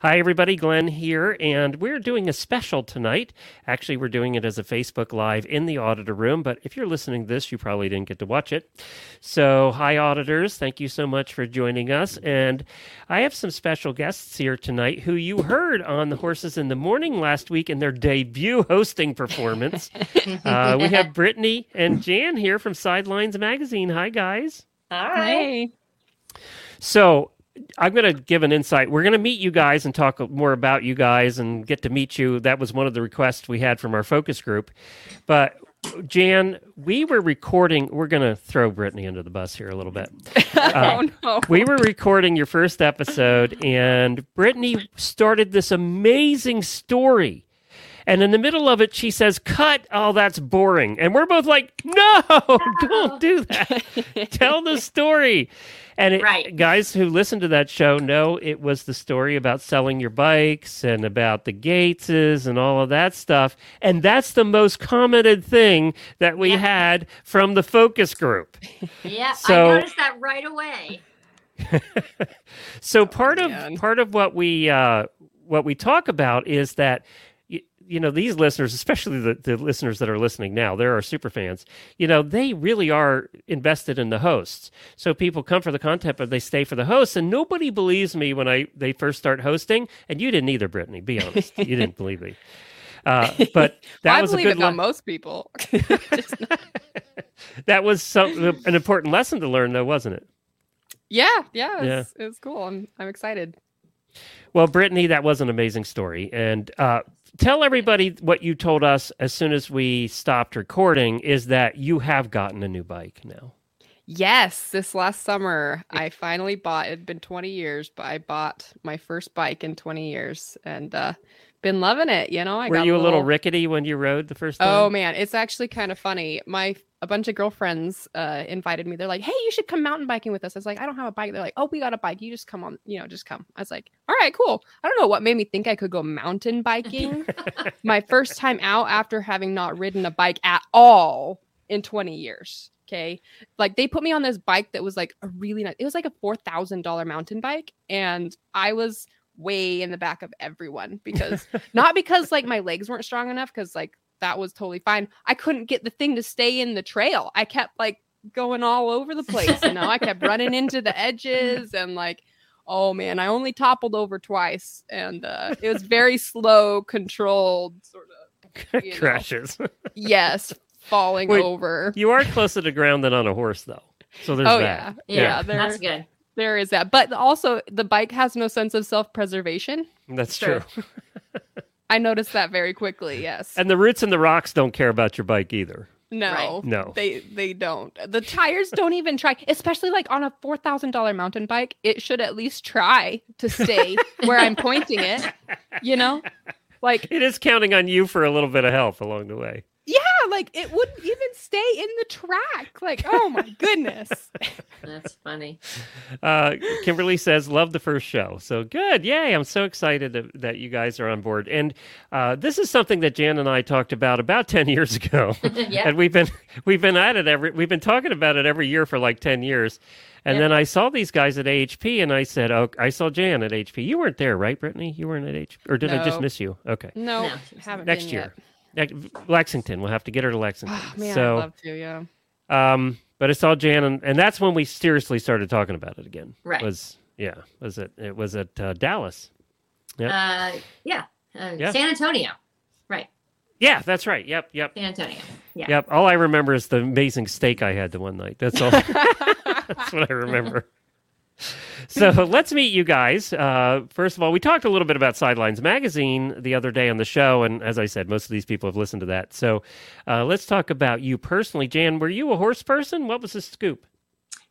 Hi, everybody. Glenn here, and we're doing a special tonight. Actually, we're doing it as a Facebook Live in the auditor room, but if you're listening to this, you probably didn't get to watch it. So, hi, auditors. Thank you so much for joining us. And I have some special guests here tonight who you heard on the Horses in the Morning last week in their debut hosting performance. uh, we have Brittany and Jan here from Sidelines Magazine. Hi, guys. Hi. So, I'm going to give an insight. We're going to meet you guys and talk more about you guys and get to meet you. That was one of the requests we had from our focus group. But Jan, we were recording. We're going to throw Brittany under the bus here a little bit. Uh, oh no! We were recording your first episode, and Brittany started this amazing story. And in the middle of it, she says, Cut. Oh, that's boring. And we're both like, No, don't do that. Tell the story. And it, Right. guys who listen to that show know it was the story about selling your bikes and about the Gateses and all of that stuff. And that's the most commented thing that we Yeah. had from the focus group. Yeah, So- I noticed that right away. So part of part of what we uh, what we talk about is that y- you know these listeners, especially the, the listeners that are listening now, they're our super fans. You know they really are invested in the hosts. So people come for the content, but they stay for the hosts. And nobody believes me when I they first start hosting. And you didn't either, Brittany. Be honest, you didn't believe me. Uh, but that Well, I was a believe good le- most people. Not- that was some an important lesson to learn, though, wasn't it? yeah, yeah, it was, it was cool. I'm I'm excited. Well, Brittany, that was an amazing story. And uh, tell everybody what you told us as soon as we stopped recording is that you have gotten a new bike now. Yes, this last summer I finally bought. It'd been 20 years, but I bought my first bike in 20 years, and uh, been loving it. You know, I Were you a little rickety when you rode the first time? Oh man, it's actually kind of funny. My a bunch of girlfriends uh, invited me. They're like, "Hey, you should come mountain biking with us." I was like, "I don't have a bike." They're like, "Oh, we got a bike. You just come on. You know, just come." I was like, "All right, cool." I don't know what made me think I could go mountain biking. My first time out after having not ridden a bike at all in 20 years. Okay, like they put me on this bike that was like a really nice. It was like a four thousand dollar mountain bike, and I was way in the back of everyone because not because like my legs weren't strong enough because like that was totally fine i couldn't get the thing to stay in the trail i kept like going all over the place you know i kept running into the edges and like oh man i only toppled over twice and uh it was very slow controlled sort of you know. Crashes. yes falling Wait, over you are closer to ground than on a horse, though. So there's oh that. yeah yeah, there, That's good. there is that but also the bike has no sense of self-preservation That's Sure. true. I noticed that very quickly yes And the roots and the rocks don't care about your bike either. No, Right. No. they they don't. The tires don't even try, especially like on a four thousand dollar mountain bike. It should at least try to stay where I'm pointing it. You know, like It is counting on you for a little bit of help along the way. Yeah, like it wouldn't even stay in the track. Like oh my goodness. That's funny. Uh, Kimberly says, "Love the first show." So good, yay! I'm so excited that, that you guys are on board. And uh, this is something that Jan and I talked about about ten years ago, yeah. and we've been we've been at it every we've been talking about it every year for like ten years. And Yeah. then I saw these guys at AHP, and I said, "Oh, I saw Jan at HP. You weren't there, right, Brittany? You weren't at HP, or did I just miss you? Okay, No, No. haven't next been year, Yet. Lexington. We'll have to get her to Lexington. Oh, man, so, I'd love to. Yeah. um, but I saw Jan, and, and that's when we seriously started talking about it again. Right. Was yeah? Was it? It was at uh, Dallas. Yep. Uh, yeah. Uh, Yeah. San Antonio. Right. Yeah, that's right. Yep, yep, San Antonio. Yeah. yep. All I remember is the amazing steak I had the one night. That's all. that's what I remember. So let's meet you guys. Uh, first of all, we talked a little bit about Sidelines Magazine the other day on the show, and as I said, most of these people have listened to that. So uh, let's talk about you personally, Jan. Were you a horse person? What was the scoop?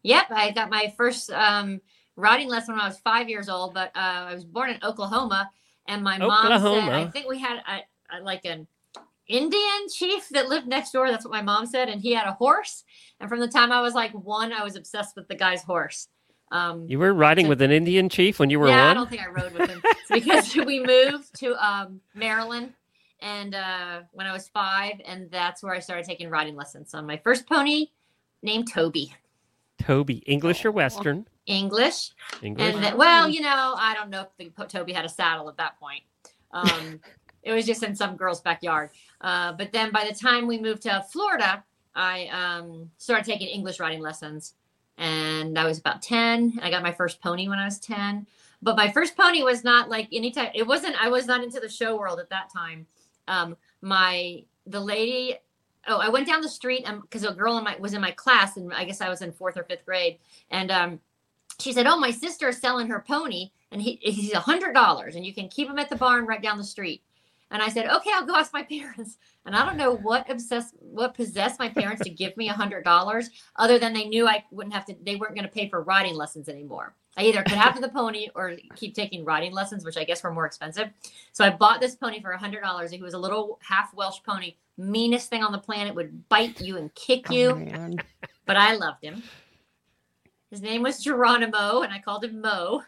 Yep. I got my first um, riding lesson when I was five years old, but uh, I was born in Oklahoma, and my mom said I think we had a, a, like an Indian chief that lived next door. That's what my mom said, and he had a horse. And from the time I was like one, I was obsessed with the guy's horse. Um, You were riding So- with an Indian chief when you were yeah, I don't think I rode with him because we moved to um, Maryland, and uh, when I was five, and that's where I started taking riding lessons on my first pony, named Toby. Toby, English or Western? English. English. And then, well, you know, I don't know if the, Toby had a saddle at that point. Um, it was just in some girl's backyard. Uh, but then by the time we moved to Florida, I um, started taking English riding lessons. And I was about 10. I got my first pony when I was 10. But my first pony was not like any type, it wasn't, I was not into the show world at that time. Um, my, the lady, oh, I went down the street because a girl in my, was in my class and I guess I was in fourth or fifth grade. And um, she said, "Oh, my sister is selling her pony, and he he's a hundred dollars, and you can keep him at the barn right down the street." And I said, "Okay, I'll go ask my parents." And I don't know what obsessed, what possessed my parents to give me a hundred dollars, other than they knew I wouldn't have to, they weren't going to pay for riding lessons anymore. I either could have the pony or keep taking riding lessons, which I guess were more expensive. So I bought this pony for a hundred dollars. He was a little half Welsh pony, meanest thing on the planet, would bite you and kick oh, you Oh, but I loved him. His name was Geronimo, and I called him Mo.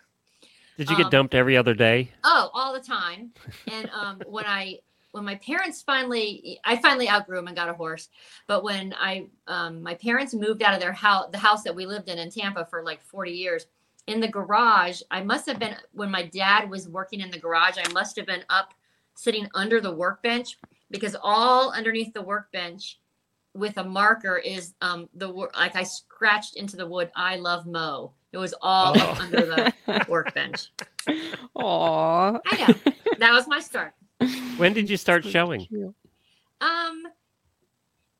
Did you get um, dumped every other day? Oh, all the time. And um, when I when my parents finally, I finally outgrew them and got a horse. But when I um, my parents moved out of their house, the house that we lived in in Tampa for like forty years, in the garage, I must have been when my dad was working in the garage. I must have been up sitting under the workbench because all underneath the workbench with a marker is um the like I scratched into the wood. I love Mo. It was all Oh. under the workbench. Aw. I know that was my start. When did you start So showing? cute. Um,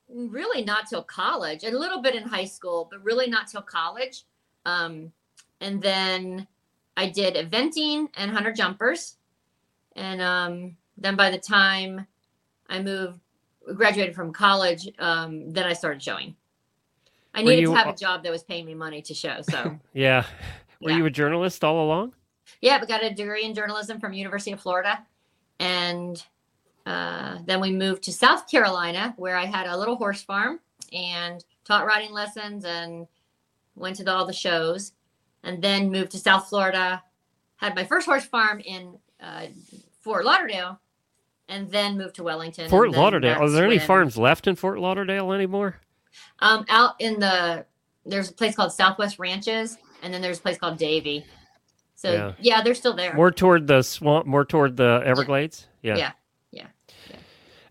really not till college. A little bit in high school, but really not till college. Um, and then I did eventing and hunter jumpers, and um, then by the time I moved, graduated from college, um, then I started showing. I needed you- to have a job that was paying me money to show. So Yeah. Were Yeah. you a journalist all along? yeah, but got a degree in journalism from University of Florida, and uh, then we moved to South Carolina, where I had a little horse farm and taught riding lessons and went to the, all the shows, and then moved to South Florida, had my first horse farm in uh, Fort Lauderdale, and then moved to Wellington. Fort Lauderdale. Are there any farms left in Fort Lauderdale anymore? Um, out in the there's a place called Southwest Ranches, and then there's a place called Davie. So Yeah. yeah, they're still there. More toward the swamp, more toward the Everglades? Yeah. Yeah.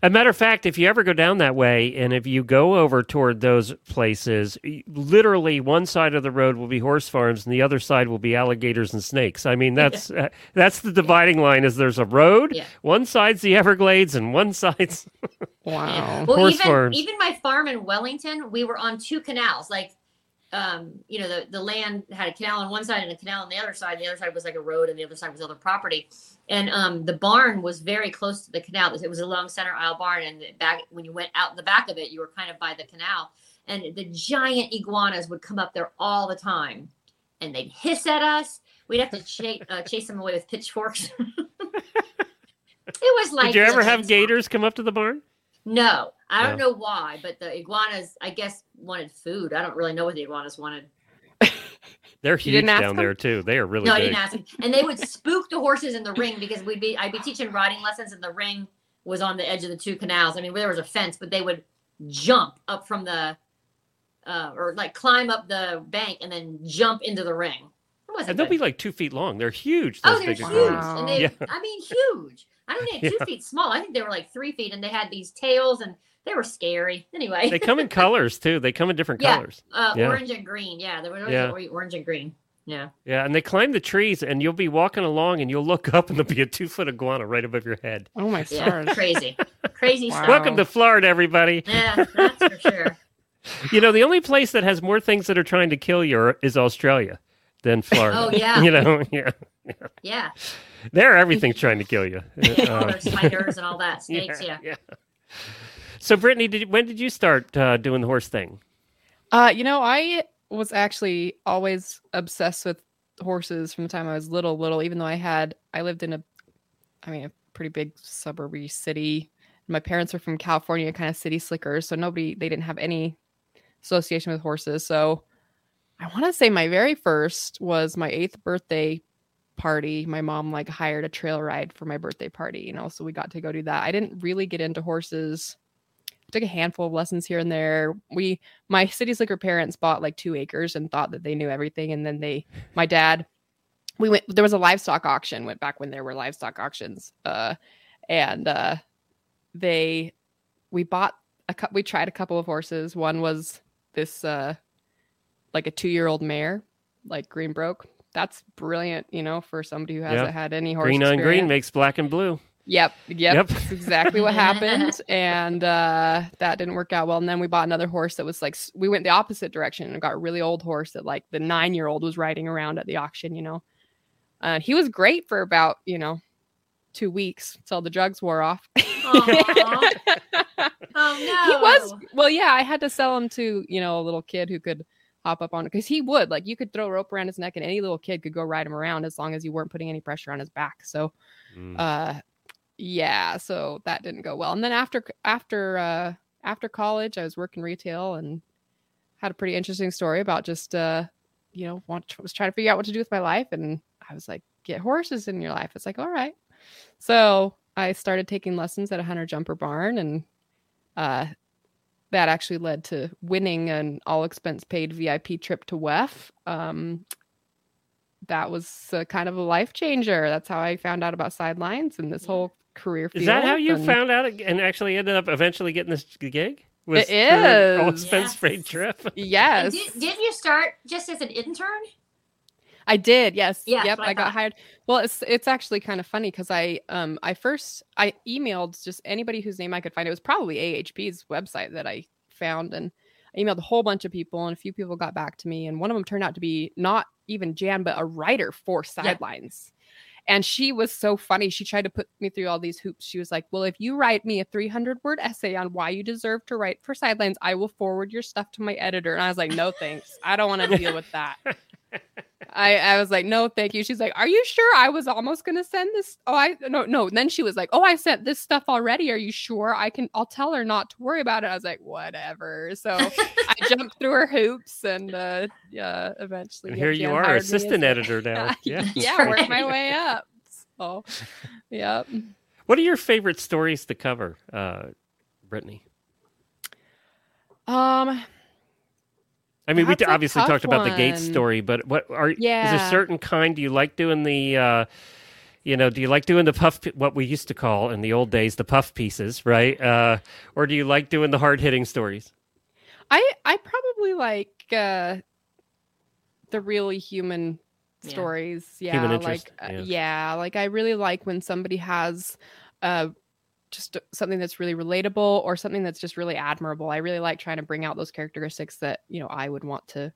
Yeah. Yeah. A matter of fact, if you ever go down that way and if you go over toward those places, literally one side of the road will be horse farms and the other side will be alligators and snakes. I mean, that's uh, that's the dividing line is there's a road, Yeah. one side's the Everglades and one side's Wow. Well, Horse even farms. even my farm in Wellington, we were on two canals. Like, um, you know, the the land had a canal on one side and a canal on the other side. The other side was like a road, and the other side was other property. And um, the barn was very close to the canal. It was a long center aisle barn, and back when you went out the back of it, you were kind of by the canal. And the giant iguanas would come up there all the time, and they'd hiss at us. We'd have to chase uh, chase them away with pitchforks. it was like Did you ever have gators come up to the barn? No, I don't No. know why, but the iguanas, I guess, wanted food. I don't really know what the iguanas wanted. They're You huge down them? there too. They are really no, I didn't ask them. And they would spook the horses in the ring because we'd be, I'd be teaching riding lessons, and the ring was on the edge of the two canals. I mean, there was a fence, but they would jump up from the, uh, or like climb up the bank and then jump into the ring. It wasn't And they'll good. be like two feet long. They're huge. Oh, they're big huge. Wow. and they, Yeah. I mean, huge. I don't think two feet small. I think they were like three feet, and they had these tails, and they were scary. Anyway, They come in colors too. They come in different Yeah. colors. Uh, Yeah. orange and green. Yeah, they were always Yeah. orange and green. Yeah. Yeah, and they climb the trees, and you'll be walking along, and you'll look up, and there'll be a two foot iguana right above your head. Oh my Yeah. stars. Crazy. Crazy Wow. stuff. Welcome to Florida, everybody. Yeah, that's for sure. You know, the only place that has more things that are trying to kill you is Australia than Florida. Oh, yeah. you know, yeah, Yeah. there everything's trying to kill you. all Uh, spiders and all that. Snakes, yeah. yeah. So, Brittany, did, when did you start uh, doing the horse thing? Uh, you know, I was actually always obsessed with horses from the time I was little, little, even though I had I lived in a I mean a pretty big suburby city. My parents are from California, kind of city slickers, so nobody they didn't have any association with horses. So I want to say my very first was my eighth birthday party. My mom like hired a trail ride for my birthday party, you know, so we got to go do that. I didn't really get into horses took a handful of lessons here and there. We my city slicker parents bought like two acres and thought that they knew everything, and then they my dad we went there was a livestock auction went back when there were livestock auctions uh and uh they we bought a cou- we tried a couple of horses one was this uh like a two year old mare like greenbroke that's brilliant you know for somebody who hasn't Yep. had any horse Green on green makes black and blue. Yep, yep, Yep. That's exactly what happened, and uh, that didn't work out well. And then we bought another horse that was like we went the opposite direction and got a really old horse that like the nine year old was riding around at the auction. You know, uh, he was great for about you know two weeks until the drugs wore off. Aw. Oh He was well, yeah. I had to sell him to you know a little kid who could hop up on it because he would like you could throw a rope around his neck and any little kid could go ride him around as long as you weren't putting any pressure on his back. So Mm. uh yeah so that didn't go well and then after after uh after college i was working retail and had a pretty interesting story about just uh you know want, was trying to figure out what to do with my life and i was like get horses in your life it's like all right so i started taking lessons at a hunter jumper barn and uh that actually led to winning an all expense paid vip trip to WEF um that was uh, kind of a life changer. That's how I found out about sidelines and this whole career field. Is that how you and- found out and actually ended up eventually getting this gig? Was It through an all is. expense Yes. paid trip. And Yes, Did, didn't you start just as an intern? I did. Yes. Yeah, Yep. I I got hired. Well, it's it's actually kind of funny because I um I first I emailed just anybody whose name I could find. It was probably AHP's website that I found, and I emailed a whole bunch of people, and a few people got back to me, and one of them turned out to be not even Jan, but a writer for Sidelines. And she was so funny. She tried to put me through all these hoops. She was like, Well, if you write me a 300 word essay on why you deserve to write for Sidelines, I will forward your stuff to my editor. And I was like, No, thanks. I don't want to deal with that. I, I was like, no, thank you. She's like, are you sure? I was almost gonna send this. Oh, I no, no. And then she was like, oh, I sent this stuff already. Are you sure? I can. I'll tell her not to worry about it. I was like, whatever. So I jumped through her hoops and uh, yeah, eventually. And here you are, hired as assistant editor now. Yeah. yeah, work my way up. So, yep. What are your favorite stories to cover, uh, Brittany? Um, I mean, we That's t- a obviously tough talked about the Gates story, but what are is a certain kind? Do you like doing the, uh, you know, do you like doing the puff, what we used to call in the old days the puff pieces, right? Uh, or do you like doing the hard hitting stories? I I probably like uh the really human Yeah. stories. Yeah, Human interest, like uh, yeah. yeah. like I really like when somebody has uh just something that's really relatable or something that's just really admirable. I really like trying to bring out those characteristics that, you know, I would want to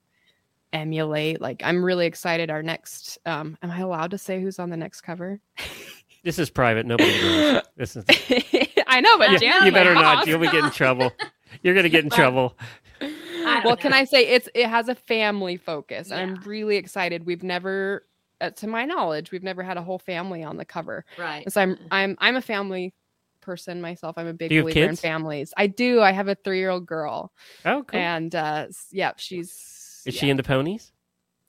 emulate. Like I'm really excited our next um am I allowed to say who's on the next cover? This is private. Nobody knows. This is. I know, but Yeah, Jan's you better not. boss. You'll be getting in trouble. You're gonna get in trouble. Well don't can i say it's it has a family focus and i'm really excited we've never uh, to my knowledge we've never had a whole family on the cover Right. and so i'm i'm i'm a family person myself i'm a big Do you have believer in families i do i have a three-year-old girl Oh, cool. and uh s- yeah she's is yeah. she into ponies?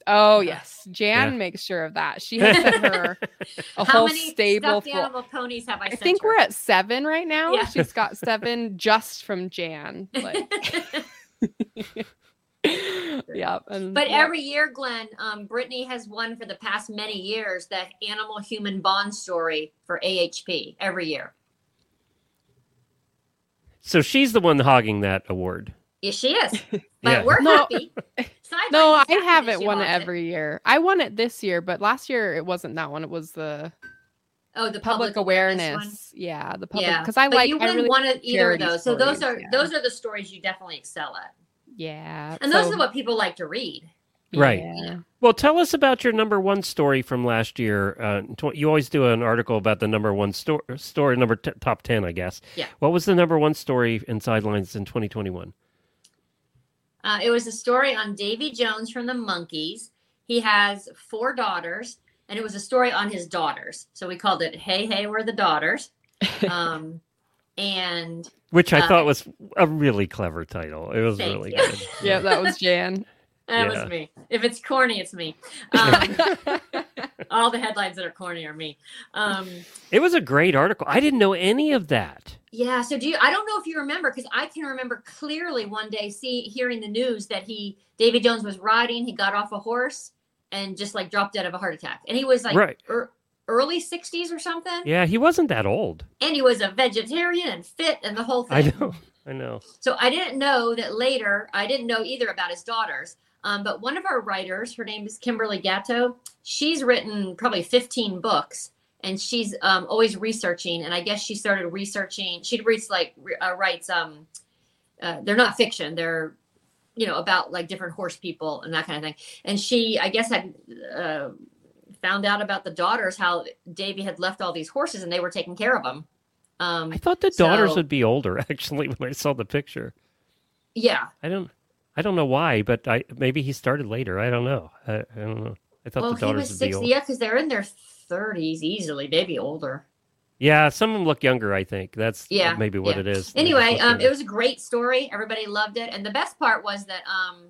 oh yes jan Yeah. makes sure of that she has sent her a How whole many stable stuffed full animal ponies have I, I think her? we're at seven right now. Yeah. She's got seven just from Jan. Like, yeah. And, But yeah. every year, Glenn, um, Brittany has won for the past many years the animal human bond story for AHP every year. So she's the one hogging that award. Yes, she is. But Yeah. we're No. happy. Sidelines No, I haven't won it won every year. I won it this year, but last year it wasn't that one. It was the Oh, the public, public, awareness. one. Yeah, the public Yeah, because I but like you I win really one of either of charity those. So those are yeah. those are the stories you definitely excel at, yeah. and those are what people like to read. Right. yeah. Well, tell us about your number one story from last year. Uh, tw- you always do an article about the number one sto- story, number t- top 10, I guess. Yeah. What was the number one story in Sidelines in 2021? Uh, it was a story on Davy Jones from the Monkees. He has four daughters, and it was a story on his daughters. So we called it "Hey, Hey, We're the Daughters." Um, and Which I Uh, thought was a really clever title. It was really you. good. Yeah, that was Jan. That Yeah. was me. If it's corny, it's me. Um, all the headlines that are corny are me. Um, It was a great article. I didn't know any of that. Yeah. So do you? I don't know if you remember because I can remember clearly one day see hearing the news that he David Jones was riding. He got off a horse and just like dropped dead of a heart attack, and he was like Right. er- early sixties or something. Yeah, he wasn't that old. And he was a vegetarian and fit and the whole thing. I know. I know. So I didn't know that later. I didn't know either about his daughters. Um, but one of our writers, her name is Kimberly Gatto. She's written probably 15 books, and she's um, always researching. And I guess she started researching. She reads like uh, writes. Um, uh, they're not fiction. They're you know about like different horse people and that kind of thing. And she, I guess, had uh, found out about the daughters how Davy had left all these horses and they were taking care of them. Um, I thought the daughters So- would be older actually when I saw the picture. yeah, I don't I don't know why, but I maybe he started later. I don't know. I, I don't know. I thought well, the he was would be 60. Yeah, because they're in their 30s easily, maybe older. Yeah, some of them look younger. I think that's Yeah, maybe what yeah. it is. Anyway, um, it was a great story. Everybody loved it, and the best part was that um,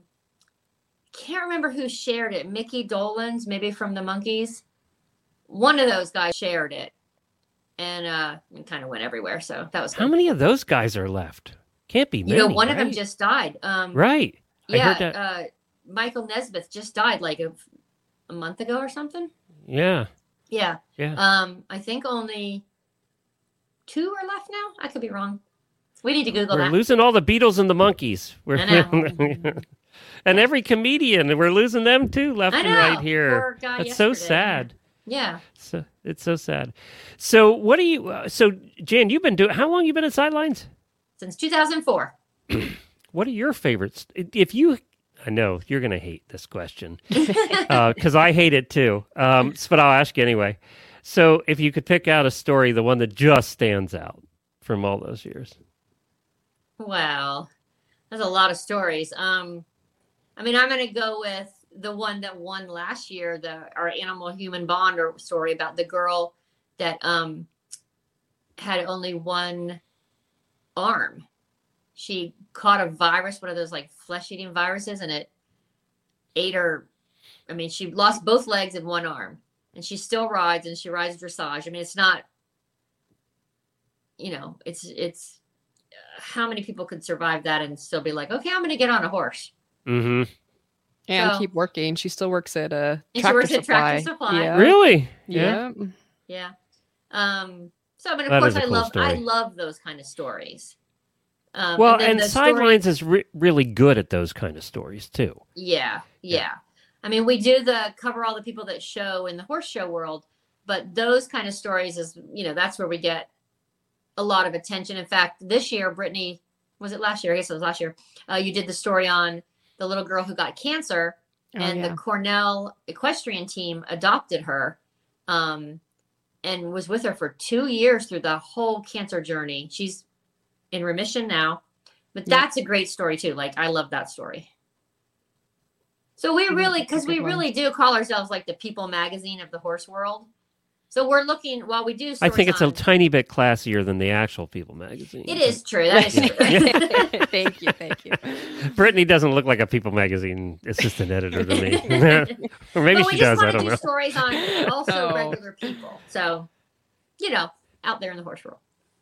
can't remember who shared it. Micky Dolenz, maybe from the Monkees. One of those guys shared it, and uh, it kind of went everywhere. So that was How good. many of those guys are left? Can't be many. You know, one of them just died. Um, right. Yeah. Uh, Michael Nesmith just died like a, a month ago or something. Yeah, Yeah. yeah. Um, I think only two are left now. I could be wrong. We need to Google that. we're that. losing all the Beatles and the Monkees. We're and every comedian, we're losing them too, left and right here. That's so sad. Yeah. So it's so sad. So what do you? Uh, so Jan, you've been doing. How long you been at Sidelines? Since 2004. What are your favorites? If you, I know you're going to hate this question because I hate it too. Um, but I'll ask you anyway. So if you could pick out a story, the one that just stands out from all those years. Wow. There's a lot of stories. Um, I mean, I'm going to go with the one that won last year, the our animal human bond or story about the girl that um had only one arm. She caught a virus, one of those like flesh eating viruses, and it ate her. I mean, she lost both legs and one arm, and she still rides and she rides dressage. I mean, it's not, you know, it's it's how many people could survive that and still be like, okay, I'm going to get on a horse. Mm-hmm. and So- keep working. She still works at a she tractor works at supply. Tractor Supply. Yeah. Really? Yeah. Yeah. Um. So, I mean, of That course, I cool love I love those kind of stories. Um, Well, then and, the story- Sidelines is re- really good at those kind of stories too. Yeah, Yeah. yeah. I mean, we do the cover all the people that show in the horse show world, but those kind of stories is, you know, that's where we get a lot of attention. In fact, this year, Brittany, was it last year? I guess it was last year. Uh, you did the story on the little girl who got cancer, Oh, and yeah. the Cornell equestrian team adopted her, um, and was with her for two years through the whole cancer journey. She's in remission now, but Yeah. that's a great story too. Like I love that story. So we really, because we one. really do call ourselves like the People magazine of the horse world. So we're looking while we do. I think it's a tiny bit classier than the actual People magazine. It is true. That is true. thank you, thank you. Brittany doesn't look like a People magazine assistant editor to me, or maybe but she does. I don't do know. stories on also Oh. regular people. So, you know, out there in the horse world.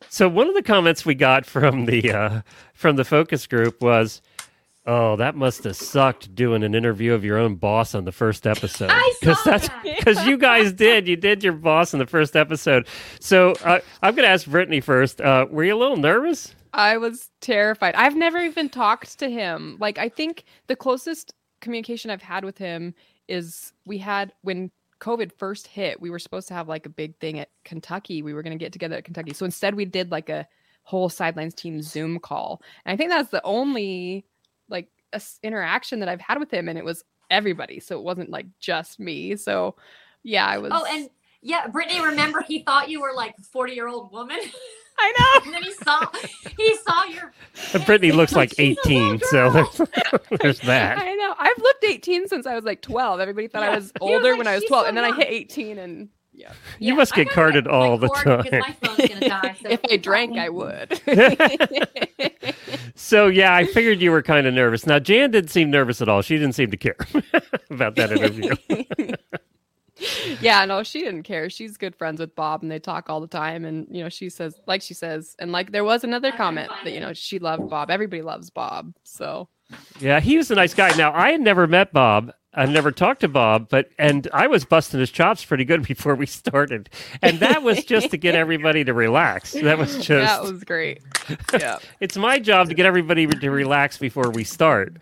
So one of the comments we got from the uh, from the focus group was, "Oh, that must have sucked doing an interview of your own boss on the first episode." I saw that's that. because you guys did. You did your boss in the first episode. So uh, I'm going to ask Brittany first. Uh, were you a little nervous? I was terrified. I've never even talked to him. Like I think the closest communication I've had with him is we had when COVID first hit, we were supposed to have like a big thing at Kentucky. We were going to get together at Kentucky. So instead we did like a whole sidelines team Zoom call. And I think that's the only like a s- interaction that I've had with him and it was everybody. So it wasn't like just me. So yeah, I oh, was Oh, and yeah, Brittany, remember he thought you were like a 40 year old woman? I know. and then he saw he saw your And Brittany looks like She's a little 18, so there's, there's that. I know. I've looked 18 since I was like 12. Everybody thought Yeah. I was He was older like, when I was 12, so and then I hit 18, and yeah. You Yeah, must get carded get, all the time. My phone's gonna die. So if I drank, I would. So yeah, I figured you were kind of nervous. Now Jan didn't seem nervous at all. She didn't seem to care about that interview. yeah, no, she didn't care. She's good friends with Bob and they talk all the time. And, you know, she says, like she says, and like there was another I comment that, you know, she loved Bob. Everybody loves Bob. So, Yeah, he was a nice guy. Now, I had never met Bob. I never talked to Bob, but and I was busting his chops pretty good before we started, and that was just to get everybody to relax. That was just. that was great. Yeah. it's my job to get everybody to relax before we start.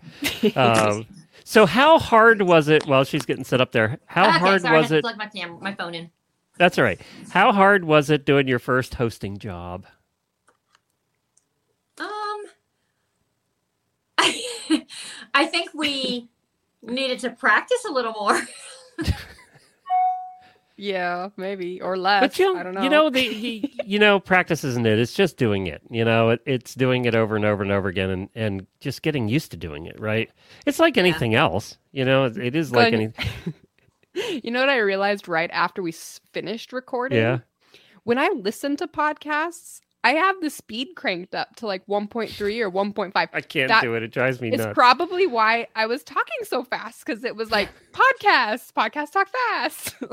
Um, so, how hard was it? Well, she's getting set up there. How okay, hard sorry, I was had to it? plug my cam- my phone in. That's all right. How hard was it doing your first hosting job? Um, I think we needed to practice a little more. yeah, maybe. Or less. But you, I don't know. you know, the, the you know, practice isn't it. It's just doing it. You know, it, it's doing it over and over and over again, and and just getting used to doing it. Right? It's like anything else. You know, it, it is like Glenn, any. you know what I realized right after we finished recording? Yeah. When I listen to podcasts, I have the speed cranked up to like 1.3 or 1.5. I can't That- do it. It drives me nuts. It's probably why I was talking so fast because it was like podcast, podcast talk fast.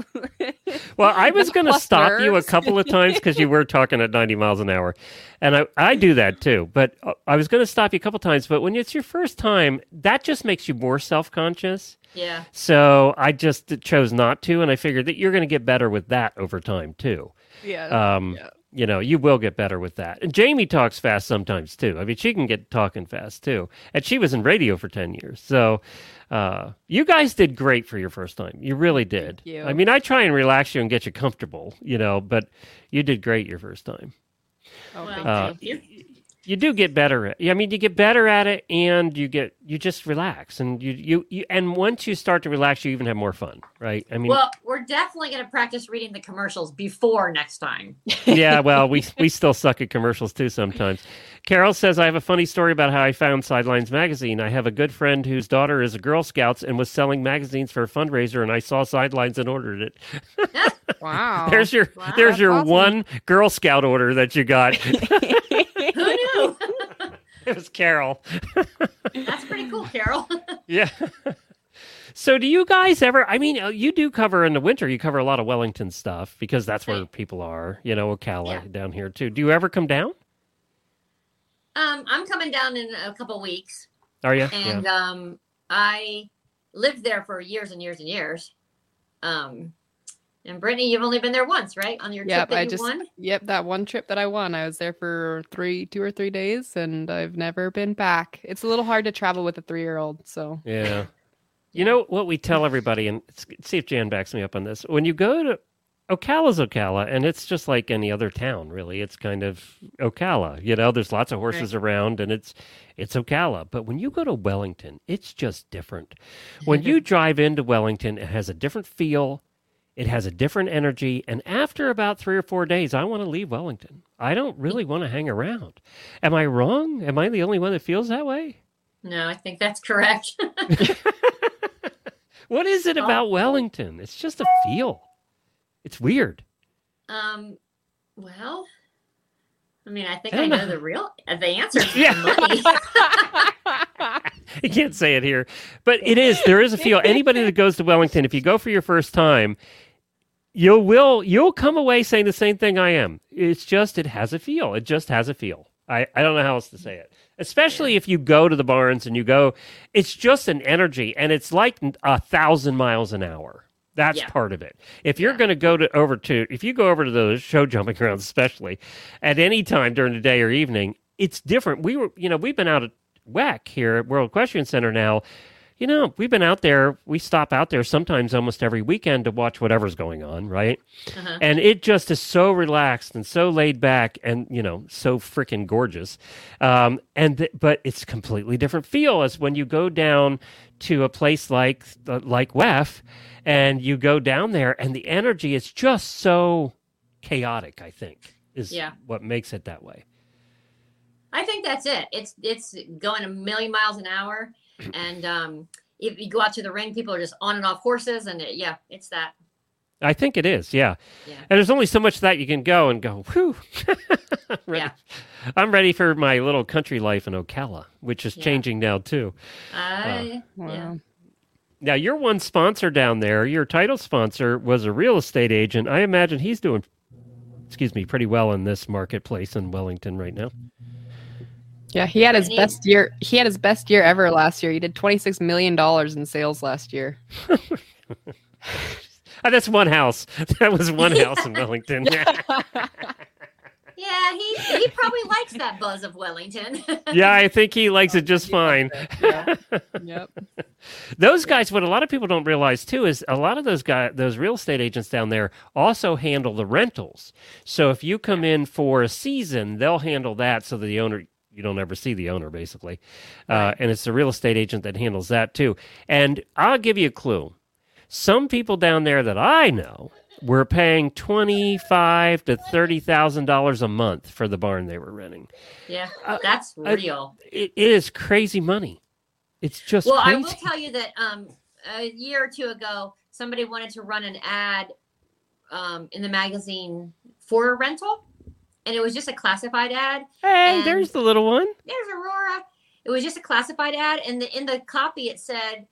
Well, I was going to stop you a couple of times because you were talking at 90 miles an hour. And I, I do that too. But uh, I was going to stop you a couple times. But when it's your first time, that just makes you more self conscious. Yeah. So I just chose not to. And I figured that you're going to get better with that over time too. yeah. Um, Yeah. You know, you will get better with that. And Jamie talks fast sometimes too. I mean, she can get talking fast too. And she was in radio for 10 years. So uh, you guys did great for your first time. You really did. you. I mean, I try and relax you and get you comfortable, you know, but you did great your first time. Oh, Well, Uh, thank you. You do get better at. I mean, you get better at it, and you get you just relax, and you you, you and once you start to relax, you even have more fun, right? I mean, Well, we're definitely going to practice reading the commercials before next time. yeah, well, we we still suck at commercials too sometimes. Carol says I have a funny story about how I found Sidelines magazine. I have a good friend whose daughter is a Girl Scouts and was selling magazines for a fundraiser, and I saw Sidelines and ordered it. Wow. There's your Wow. there's your awesome. one Girl Scout order that you got. Who knew? it was Carol. That's pretty cool, Carol. Yeah. So, do you guys ever? I mean, uh, you do cover in the winter. You cover a lot of Wellington stuff because that's where Right. people are. You know, Ocala Yeah. down here too. Do you ever come down? um, I'm coming down in a couple weeks, Are you? and um, I lived there for years and years and years. Um, and Brittany, you've only been there once, right? On your Yep, trip that I you just won. yep that one trip that I won. I was there for three, two or three days, and I've never been back. It's a little hard to travel with a three-year-old, so Yeah. You know what we tell everybody, and see if Jan backs me up on this. When you go to Ocala's Ocala, and it's just like any other town, really. It's kind of Ocala. You know, there's lots of horses around, and it's it's Ocala. But when you go to Wellington, it's just different. When you drive into Wellington, it has a different feel. It has a different energy, and after about three or four days, I want to leave Wellington. I don't really want to hang around. Am I wrong? Am I the only one that feels that way? No, I think that's correct. What is it about Wellington? It's just a feel. It's weird. um, well, I mean, I think I I, know know. the real the answer. is Yeah. I can't say it here, but it is. There is a feel. Anybody that goes to Wellington, if you go for your first time, you will you'll come away saying the same thing I am. It's just it has a feel. It just has a feel. I, I don't know how else to say it. Especially if you go to the barns and you go, it's just an energy, and it's like a thousand miles an hour. That's Yeah. part of it. If you're Yeah. going to go to over to if you go over to those show jumping grounds, especially at any time during the day or evening, it's different. We were, you know, we've been out at WEC here at World Equestrian Center now. You know, we've been out there. We stop out there sometimes almost every weekend to watch whatever's going on, right? Uh-huh. And it just is so relaxed and so laid back, and you know, so freaking gorgeous. Um, and th- but it's completely different feel as when you go down to a place like uh, like WEF, and you go down there, and the energy is just so chaotic. I think is Yeah. what makes it that way. I think that's it. It's it's going a million miles an hour, and um, if you go out to the ring, people are just on and off horses, and it, yeah, it's that. I think it is, yeah. Yeah. And there's only so much that you can go and go, whew. I'm ready. Yeah. I'm ready for my little country life in Ocala, which is Yeah. Uh, changing now too. I, wow. yeah. Now, your one sponsor down there, your title sponsor, was a real estate agent. I imagine he's doing, excuse me, pretty well in this marketplace in Wellington right now. Yeah, he had his he- best year. He had his best year ever last year. He did twenty six million dollars in sales last year. Oh, that's one house. That was one house in Wellington. Yeah, he he probably likes that buzz of Wellington. yeah, I think he likes it just fine. yeah. yep. Those guys, what a lot of people don't realize too, is a lot of those guys, those real estate agents down there, also handle the rentals. So if you come in for a season, they'll handle that, so that the owner you don't ever see the owner basically, uh, and it's the real estate agent that handles that too. And I'll give you a clue: some people down there that I know were paying twenty five to thirty thousand dollars a month for the barn they were renting. yeah, Uh, that's I- real. It, it is crazy money. It's just well, I will tell you that um, a year or two ago, somebody wanted to run an ad um, in the magazine for a rental, and it was just a classified ad. hey, and- there's the little one. There's Aurora. It was just a classified ad, and the, in the copy it said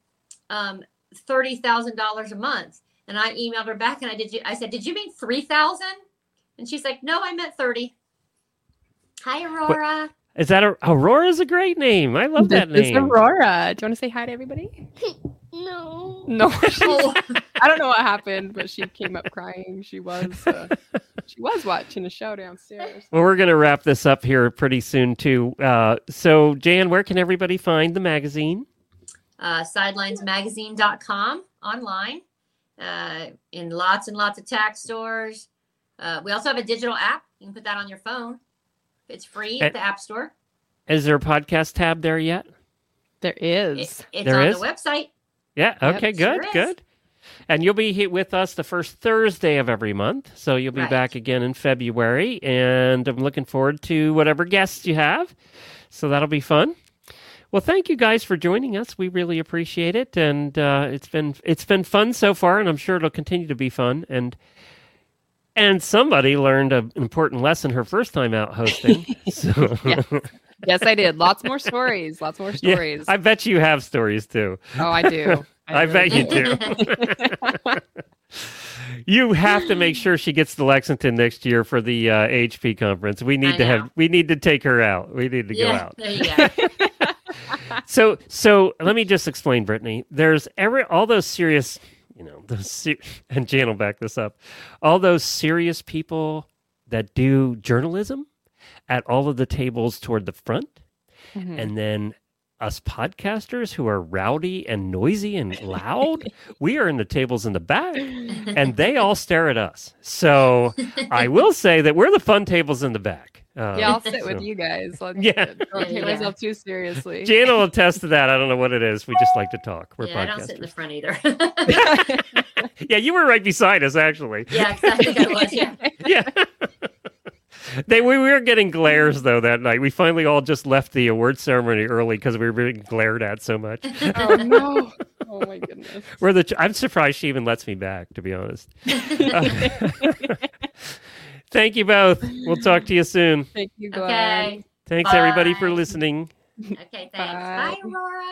um, thirty thousand dollars a month. And I emailed her back, and I did. You, I said, "Did you mean three thousand? And she's like, "No, I meant 30. Hi, Aurora. Is that a, Aurora's a great name? I love that This is name. Aurora. Do you want to say hi to everybody? No. No, Oh, I don't know what happened, but she came up crying. She was uh, she was watching a show downstairs. Well, we're going to wrap this up here pretty soon too. Uh, so, Jan, where can everybody find the magazine? uh, sidelinesmagazine.com online uh, in lots and lots of tack stores. Uh, we also have a digital app. You can put that on your phone. It's free Eh. at the App Store. Is there a podcast tab there yet? There is. It- is. it's There on is? the website. Yeah. Okay. sure good. is. Good. And you'll be here with us the first Thursday of every month. So you'll be Right. back again in February. And I'm looking forward to whatever guests you have. So that'll be fun. Well, thank you guys for joining us. We really appreciate it, and uh, it's been it's been fun so far, and I'm sure it'll continue to be fun. And and somebody learned an important lesson her first time out hosting. so Yes, I did. Lots more stories. Lots more stories. Yeah, stories. I bet you have stories too. oh, I do. I bet you do. You have to make sure she gets to Lexington next year for the uh, HP conference. We need I to have we need to take her out. We need to go out. there you go. So so let me just explain, Brittany. There's every all those serious, you know, those se- and Jan will back this up. All those serious people that do journalism at all of the tables toward the front, Mhm. and then us podcasters who are rowdy and noisy and loud, we are in the tables in the back, and they all stare at us. So I will say that we're the fun tables in the back. Uh, yeah, I'll sit with you guys. Let's, Yeah. Don't take Yeah. myself too seriously. Jan will attest to that. I don't know what it is. We just like to talk. We're yeah, I don't sit in the podcasters. front either. Yeah, you were right beside us, actually. yeah, I think I was. Yeah. Yeah. They we, we were getting glares though that night. We finally all just left the award ceremony early because we were being glared at so much. oh no! Oh my goodness. We're the. I'm surprised she even lets me back. To be honest. Uh, thank you both. We'll talk to you soon. Thank you, Glenn. Okay. Thanks everybody for listening. Okay. Thanks. Bye. Bye, Aurora.